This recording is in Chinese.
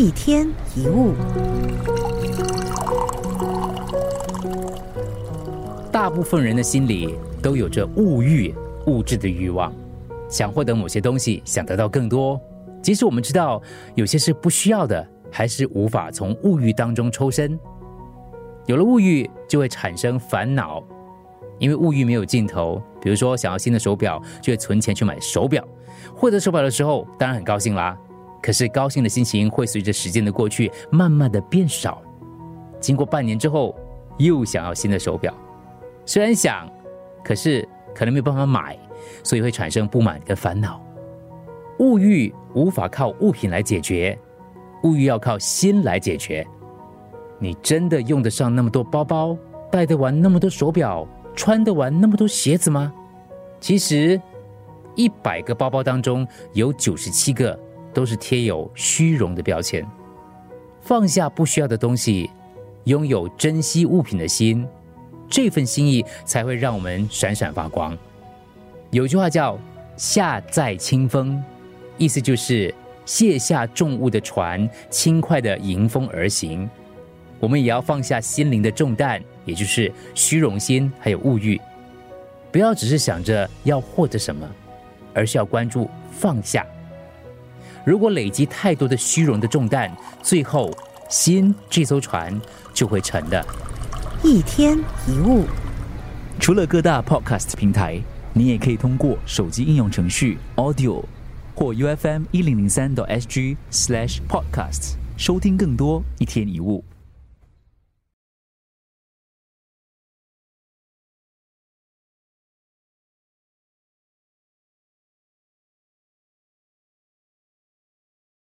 一天一物，大部分人的心里都有着物欲、物质的欲望，想获得某些东西，想得到更多。即使我们知道有些是不需要的，还是无法从物欲当中抽身。有了物欲，就会产生烦恼，因为物欲没有尽头。比如说，想要新的手表，就会存钱去买手表。获得手表的时候，当然很高兴啦。可是高兴的心情会随着时间的过去，慢慢的变少。经过半年之后，又想要新的手表，虽然想，可是可能没有办法买，所以会产生不满跟烦恼。物欲无法靠物品来解决，物欲要靠心来解决。你真的用得上那么多包包，戴得完那么多手表，穿得完那么多鞋子吗？其实，一百个包包当中有九十七个。都是贴有虚荣的标签，放下不需要的东西，拥有珍惜物品的心，这份心意才会让我们闪闪发光。有句话叫“下载清风”，意思就是卸下重物的船，轻快的迎风而行。我们也要放下心灵的重担，也就是虚荣心还有物欲，不要只是想着要获得什么，而是要关注放下。如果累积太多的虚荣的重担，最后心这艘船就会沉的。一天一物，除了各大 podcast 平台，你也可以通过手机应用程序 Audio 或 U F M 一零零三 SG slash podcast 收听更多一天一物。